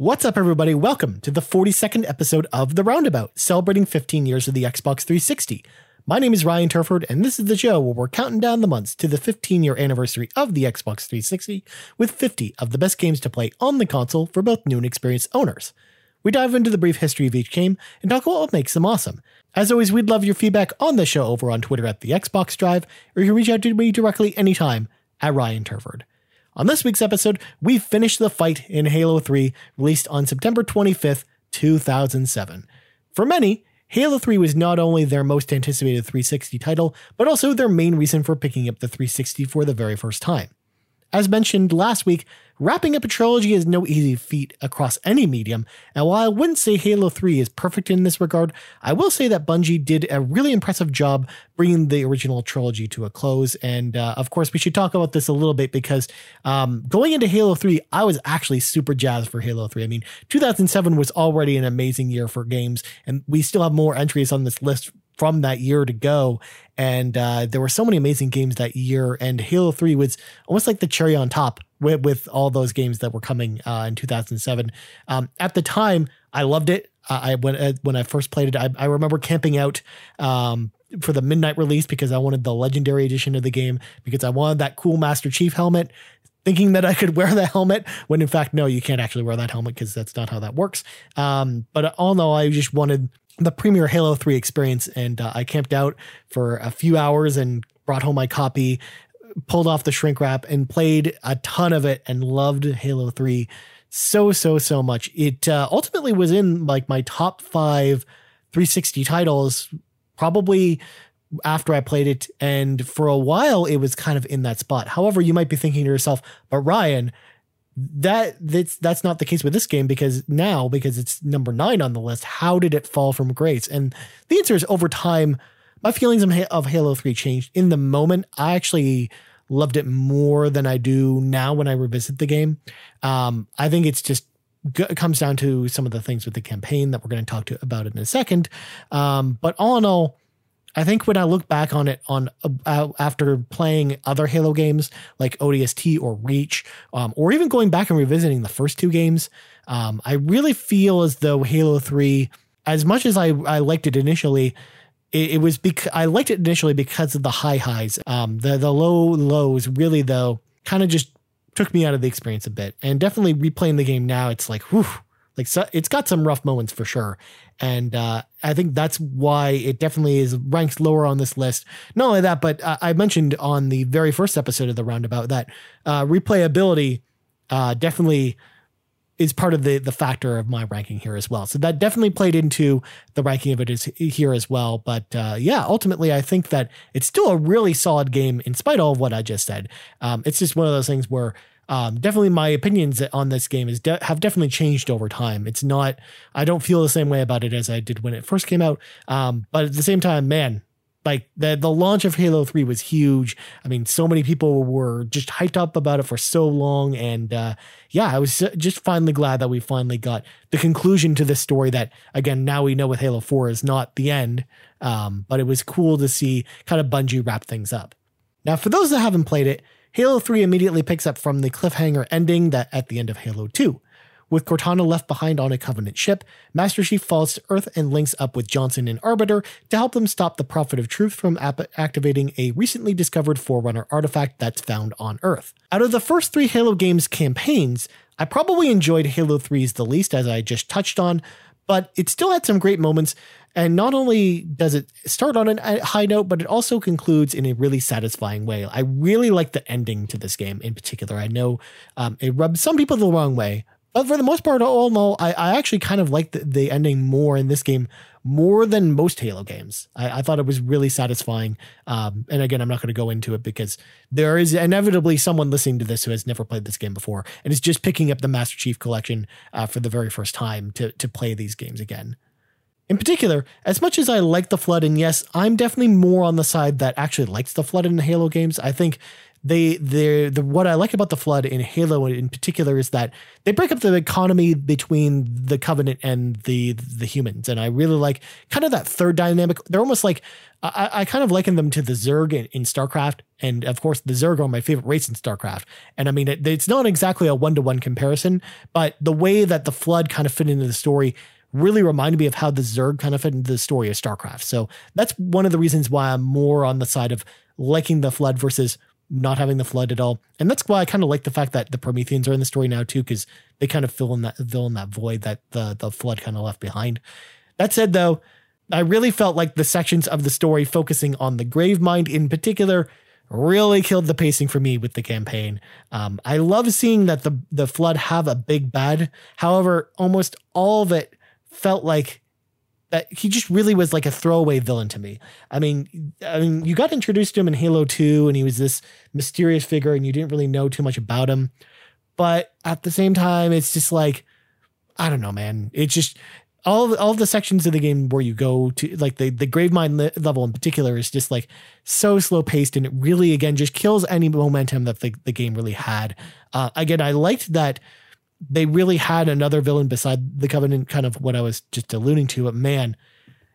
What's up, everybody? Welcome to the 42nd episode of The Roundabout, celebrating 15 years of the Xbox 360. My name is Ryan Turford, and this is the show where we're counting down the months to the 15 year anniversary of the Xbox 360 with 50 of the best games to play on the console for both new and experienced owners. We dive into the brief history of each game and talk about what makes them awesome. As always, we'd love your feedback on the show over on Twitter at the Xbox Drive, or you can reach out to me directly anytime at Ryan Turford. On this week's episode, we finish the fight in Halo 3, released on September 25th, 2007. For many, Halo 3 was not only their most anticipated 360 title, but also their main reason for picking up the 360 for the very first time. As mentioned last week, wrapping up a trilogy is no easy feat across any medium, and while I wouldn't say Halo 3 is perfect in this regard, I will say that Bungie did a really impressive job bringing the original trilogy to a close. And uh, of course, we should talk about this a little bit because um, going into Halo 3, I was actually super jazzed for Halo 3. I mean, 2007 was already an amazing year for games, and we still have more entries on this list from that year to go. And uh, there were so many amazing games that year, and Halo 3 was almost like the cherry on top with, with all those games that were coming uh, in 2007. Um, at the time, I loved it. I when uh, when I first played it, I, I remember camping out um, for the midnight release because I wanted the legendary edition of the game because I wanted that cool Master Chief helmet. Thinking that I could wear the helmet when in fact no, you can't actually wear that helmet because that's not how that works. Um, but all in all, I just wanted the premier Halo 3 experience, and uh, I camped out for a few hours and brought home my copy, pulled off the shrink wrap, and played a ton of it and loved Halo 3 so, so, so much. It uh, ultimately was in like my top five 360 titles, probably after I played it. And for a while, it was kind of in that spot. However, you might be thinking to yourself, but Ryan, that that's that's not the case with this game because now because it's number nine on the list how did it fall from grace? And the answer is over time my feelings of halo 3 changed. In the moment i actually loved it more than i do now when i revisit the game. Um, i think it's just it comes down to some of the things with the campaign that we're going to talk to about in a second. Um, but all in all I think when I look back on it on uh, after playing other Halo games like ODST or Reach, um, or even going back and revisiting the first two games, um, I really feel as though Halo Three, as much as I I liked it initially, it, it was because I liked it initially because of the high highs. Um, the the low lows really though kind of just took me out of the experience a bit, and definitely replaying the game now, it's like whew, like so, it's got some rough moments for sure, and uh, I think that's why it definitely is ranked lower on this list. Not only that, but uh, I mentioned on the very first episode of the roundabout that uh, replayability uh, definitely is part of the the factor of my ranking here as well. So that definitely played into the ranking of it is here as well. But uh, yeah, ultimately, I think that it's still a really solid game in spite of what I just said. Um, it's just one of those things where um, definitely my opinions on this game is de- have definitely changed over time. It's not I don't feel the same way about it as I did when it first came out. Um, but at the same time, man, like the the launch of Halo 3 was huge. I mean, so many people were just hyped up about it for so long and uh, yeah, I was just finally glad that we finally got the conclusion to this story that again, now we know with Halo 4 is not the end. Um, but it was cool to see kind of Bungie wrap things up. Now, for those that haven't played it, Halo 3 immediately picks up from the cliffhanger ending that at the end of Halo 2. With Cortana left behind on a Covenant ship, Master Chief falls to Earth and links up with Johnson and Arbiter to help them stop the Prophet of Truth from ap- activating a recently discovered Forerunner artifact that's found on Earth. Out of the first three Halo games campaigns, I probably enjoyed Halo 3's the least, as I just touched on, but it still had some great moments, and not only does it start on a high note, but it also concludes in a really satisfying way. I really like the ending to this game in particular. I know um, it rubs some people the wrong way, but for the most part, all in all, I, I actually kind of like the, the, ending more in this game more than most Halo games. I, I thought it was really satisfying. Um, and again, I'm not going to go into it because there is inevitably someone listening to this who has never played this game before and is just picking up the Master Chief Collection uh, for the very first time to to play these games again. In particular, as much as I like the Flood, and yes, I'm definitely more on the side that actually likes the Flood in the Halo games, I think they they the what I like about the flood in Halo in particular is that they break up the economy between the Covenant and the the humans, and I really like kind of that third dynamic. They're almost like I, I kind of liken them to the Zerg in, in, StarCraft, and of course the Zerg are my favorite race in StarCraft. And I mean it, it's not exactly a one to one comparison, but the way that the flood kind of fit into the story really reminded me of how the Zerg kind of fit into the story of StarCraft. So that's one of the reasons why I'm more on the side of liking the flood versus not having the flood at all. And that's why I kind of like the fact that the Prometheans are in the story now too, because they kind of fill in that fill in that void that the the flood kind of left behind. That said, though, I really felt like the sections of the story focusing on the Gravemind in particular really killed the pacing for me with the campaign. Um, I love seeing that the the flood have a big bad. However, almost all of it felt like that he just really was like a throwaway villain to me. I mean, I mean, you got introduced to him in Halo 2 and he was this mysterious figure and you didn't really know too much about him. But at the same time, it's just like, I don't know, man. It's just all all the sections of the game where you go to like the the Gravemind level in particular is just like so slow paced and it really again just kills any momentum that the, the game really had. Uh, again, I liked that they really had another villain beside the Covenant, kind of what I was just alluding to. But man,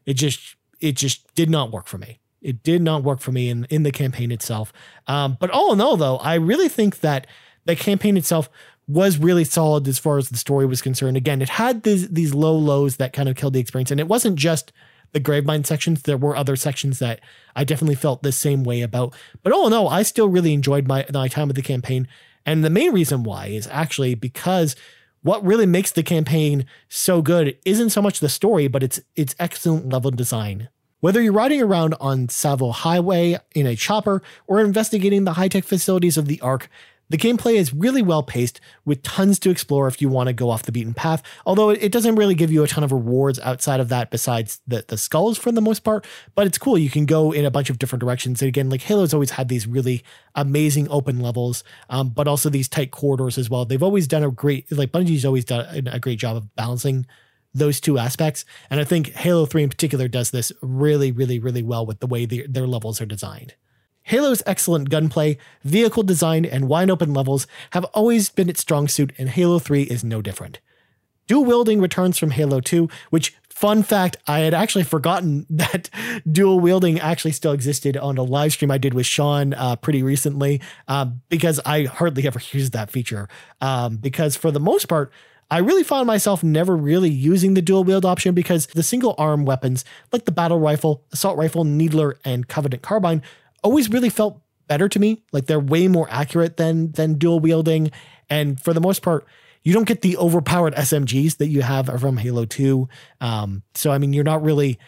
it just it just did not work for me. It did not work for me in in the campaign itself. Um, but all in all, though, I really think that the campaign itself was really solid as far as the story was concerned. Again, it had these these low lows that kind of killed the experience, and it wasn't just the Gravemind sections. There were other sections that I definitely felt the same way about. But all in all, I still really enjoyed my my time with the campaign. And the main reason why is actually because what really makes the campaign so good isn't so much the story, but it's its excellent level design. Whether you're riding around on Tsavo Highway in a chopper or investigating the high-tech facilities of the Ark, the gameplay is really well paced with tons to explore if you want to go off the beaten path, although it doesn't really give you a ton of rewards outside of that besides the, the skulls for the most part. But it's cool. You can go in a bunch of different directions. And again, like Halo's always had these really amazing open levels, um, but also these tight corridors as well. They've always done a great, like Bungie's always done a great job of balancing those two aspects. And I think Halo 3 in particular does this really, really, really well with the way the, their levels are designed. Halo's excellent gunplay, vehicle design, and wide open levels have always been its strong suit, and Halo 3 is no different. Dual wielding returns from Halo 2, which, fun fact, I had actually forgotten that dual wielding actually still existed on a live stream I did with Sean uh, pretty recently, uh, because I hardly ever used that feature. Um, because for the most part, I really found myself never really using the dual wield option because the single arm weapons, like the battle rifle, assault rifle, needler, and covenant carbine, always really felt better to me. Like they're way more accurate than than dual wielding, and for the most part, you don't get the overpowered SMGs that you have from Halo Two. Um, so I mean, you're not really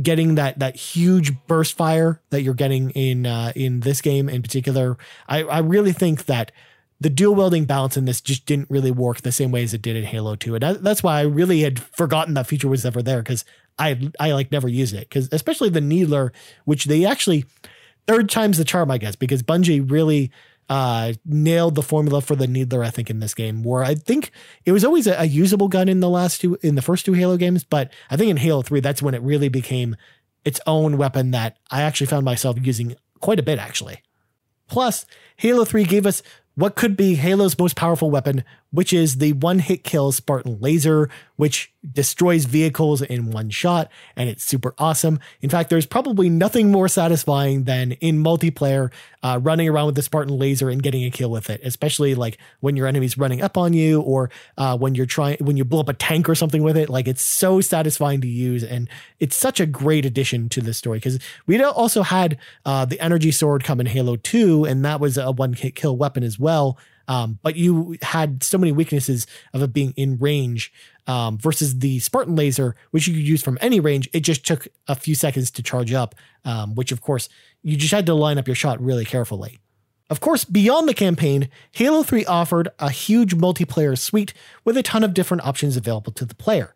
getting that that huge burst fire that you're getting in uh, in this game in particular. I I really think that the dual wielding balance in this just didn't really work the same way as it did in Halo 2. And that's why I really had forgotten that feature was ever there because I I like never used it. Because especially the Needler, which they actually third time's the charm, I guess, because Bungie really uh, nailed the formula for the Needler, I think, in this game, where I think it was always a, a, usable gun in the last two, in the first two Halo games, but I think in Halo 3, that's when it really became its own weapon that I actually found myself using quite a bit, actually. Plus, Halo 3 gave us what could be Halo's most powerful weapon, which is the one hit kill Spartan laser, which destroys vehicles in one shot, and it's super awesome. In fact, there's probably nothing more satisfying than in multiplayer uh, running around with the Spartan laser and getting a kill with it, especially like when your enemy's running up on you or uh, when you're trying when you blow up a tank or something with it. Like it's so satisfying to use, and it's such a great addition to the story because we also had uh, the energy sword come in Halo 2, and that was a one hit kill weapon as well. Um, but you had so many weaknesses of it being in range um, versus the Spartan laser, which you could use from any range. It just took a few seconds to charge up, um, which of course you just had to line up your shot really carefully. Of course, beyond the campaign, Halo 3 offered a huge multiplayer suite with a ton of different options available to the player.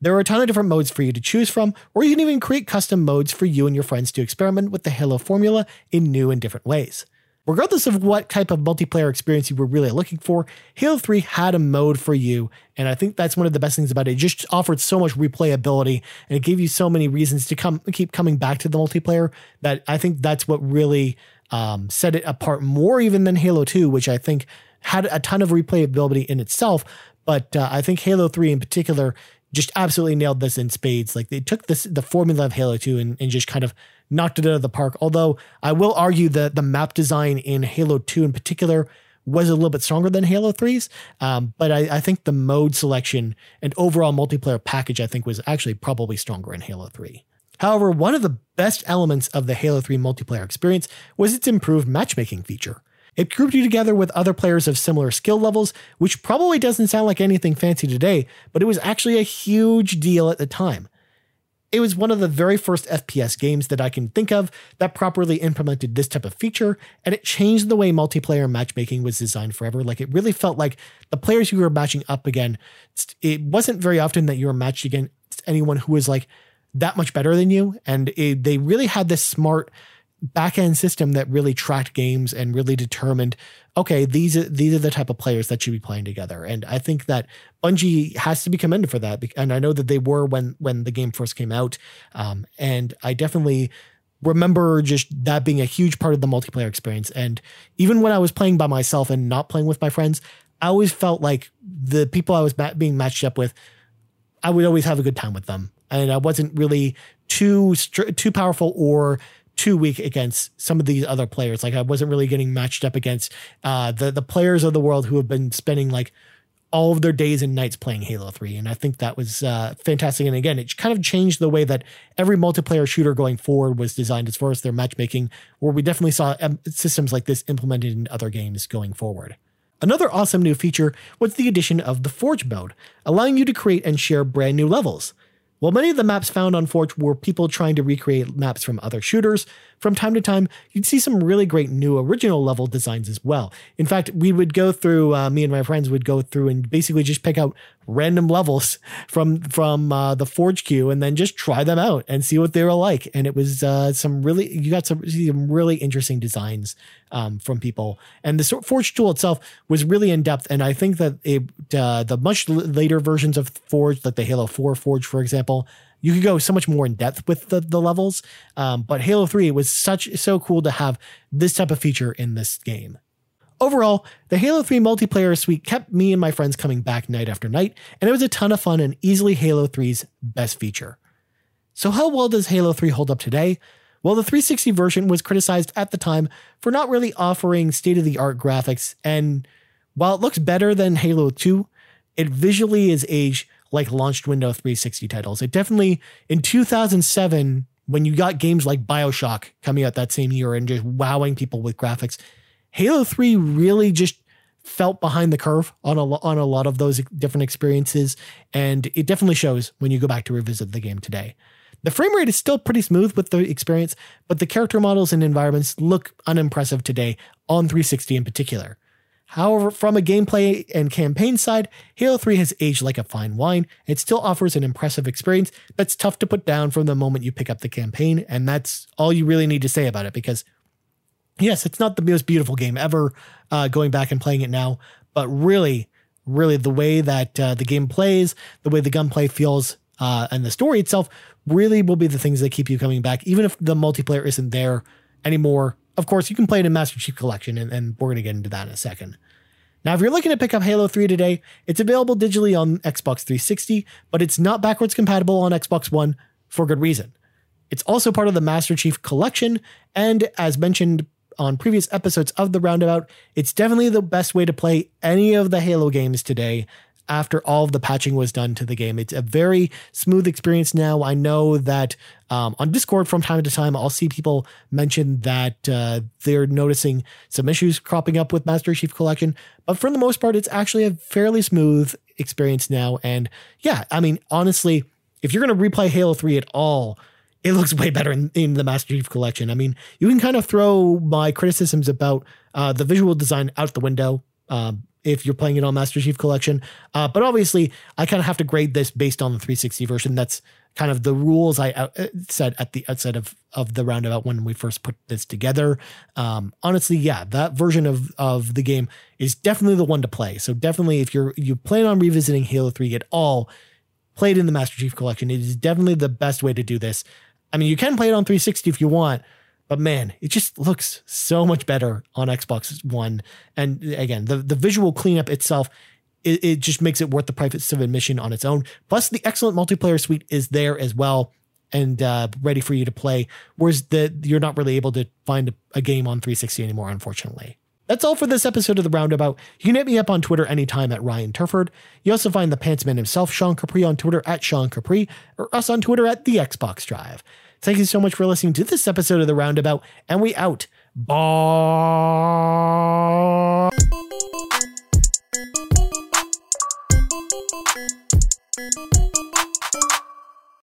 There are a ton of different modes for you to choose from, or you can even create custom modes for you and your friends to experiment with the Halo formula in new and different ways. Regardless of what type of multiplayer experience you were really looking for, Halo 3 had a mode for you. And I think that's one of the best things about it. It just offered so much replayability and it gave you so many reasons to come keep coming back to the multiplayer that I think that's what really um, set it apart more even than Halo 2, which I think had a ton of replayability in itself. But uh, I think Halo 3 in particular just absolutely nailed this in spades. Like they took this the formula of Halo 2 and, and just kind of knocked it out of the park. Although I will argue that the map design in Halo 2 in particular was a little bit stronger than Halo 3's. Um, but I, I, think the mode selection and overall multiplayer package, I think, was actually probably stronger in Halo 3. However, one of the best elements of the Halo 3 multiplayer experience was its improved matchmaking feature. It grouped you together with other players of similar skill levels, which probably doesn't sound like anything fancy today, but it was actually a huge deal at the time. It was one of the very first FPS games that I can think of that properly implemented this type of feature, and it changed the way multiplayer matchmaking was designed forever. Like it really felt like the players you were matching up again, it wasn't very often that you were matched against anyone who was like that much better than you. And it, they really had this smart back end system that really tracked games and really determined okay these are these are the type of players that should be playing together. And i think that bungie has to be commended for that and i know that they were when when the game first came out. Um, and i definitely remember just that being a huge part of the multiplayer experience. And even when i was playing by myself and not playing with my friends i always felt like the people i was being matched up with i would always have a good time with them. And i wasn't really too too powerful or too weak against some of these other players. Like I wasn't really getting matched up against uh, the the players of the world who have been spending like all of their days and nights playing Halo 3. And I think that was uh, fantastic. And again, it kind of changed the way that every multiplayer shooter going forward was designed as far as their matchmaking, where we definitely saw um, systems like this implemented in other games going forward. Another awesome new feature was the addition of the Forge mode, allowing you to create and share brand new levels. While many of the maps found on Forge were people trying to recreate maps from other shooters, from time to time, you'd see some really great new original level designs as well. In fact, we would go through, uh, me and my friends would go through and basically just pick out random levels from from uh, the Forge queue and then just try them out and see what they were like. And it was uh, some really, you got some, some really interesting designs um, from people. And the Forge tool itself was really in depth. And I think that it, uh, the much later versions of Forge, like the Halo 4 Forge, for example, you could go so much more in depth with the, the levels. Um, but Halo 3 was such so cool to have this type of feature in this game. Overall, the Halo 3 multiplayer suite kept me and my friends coming back night after night, and it was a ton of fun and easily Halo 3's best feature. So, how well does Halo 3 hold up today? Well, the 360 version was criticized at the time for not really offering state of the art graphics, and while it looks better than Halo 2, it visually is aged like launched Windows 360 titles. It definitely, in 2007, when you got games like Bioshock coming out that same year and just wowing people with graphics, Halo 3 really just felt behind the curve on a, on a lot of those different experiences. And it definitely shows when you go back to revisit the game today. The frame rate is still pretty smooth with the experience, but the character models and environments look unimpressive today on 360 in particular. However, from a gameplay and campaign side, Halo 3 has aged like a fine wine. It still offers an impressive experience that's tough to put down from the moment you pick up the campaign, and that's all you really need to say about it because, yes, it's not the most beautiful game ever uh, going back and playing it now, but really, really the way that uh, the game plays, the way the gunplay feels, uh, and the story itself really will be the things that keep you coming back, even if the multiplayer isn't there anymore of course, you can play it in Master Chief Collection, and, and we're going to get into that in a second. Now, if you're looking to pick up Halo 3 today, it's available digitally on Xbox 360, but it's not backwards compatible on Xbox One for good reason. It's also part of the Master Chief Collection, and as mentioned on previous episodes of the Roundabout, it's definitely the best way to play any of the Halo games today after all of the patching was done to the game. It's a very smooth experience now. I know that um, on Discord from time to time, I'll see people mention that uh, they're noticing some issues cropping up with Master Chief Collection, but for the most part, it's actually a fairly smooth experience now. And yeah, I mean, honestly, if you're going to replay Halo 3 at all, it looks way better in, in, the Master Chief Collection. I mean, you can kind of throw my criticisms about uh, the visual design out the window. Um, if you're playing it on Master Chief Collection. Uh, but obviously, I kind of have to grade this based on the 360 version. That's kind of the rules I uh, said at the outset of of the roundabout when we first put this together. Um, honestly, yeah, that version of of the game is definitely the one to play. So definitely, if you're you plan on revisiting Halo 3 at all, play it in the Master Chief Collection. It is definitely the best way to do this. I mean, you can play it on 360 if you want, But man, it just looks so much better on Xbox One. And again, the, the visual cleanup itself, it, it just makes it worth the price of admission on its own. Plus, the excellent multiplayer suite is there as well and uh, ready for you to play. Whereas the you're not really able to find a, a game on 360 anymore, unfortunately. That's all for this episode of The Roundabout. You can hit me up on Twitter anytime at Ryan Turford. You also find the Pantsman himself, Sean Capri, on Twitter at Sean Capri, or us on Twitter at The Xbox Drive. Thank you so much for listening to this episode of The Roundabout, and we out. Bye. Thank you.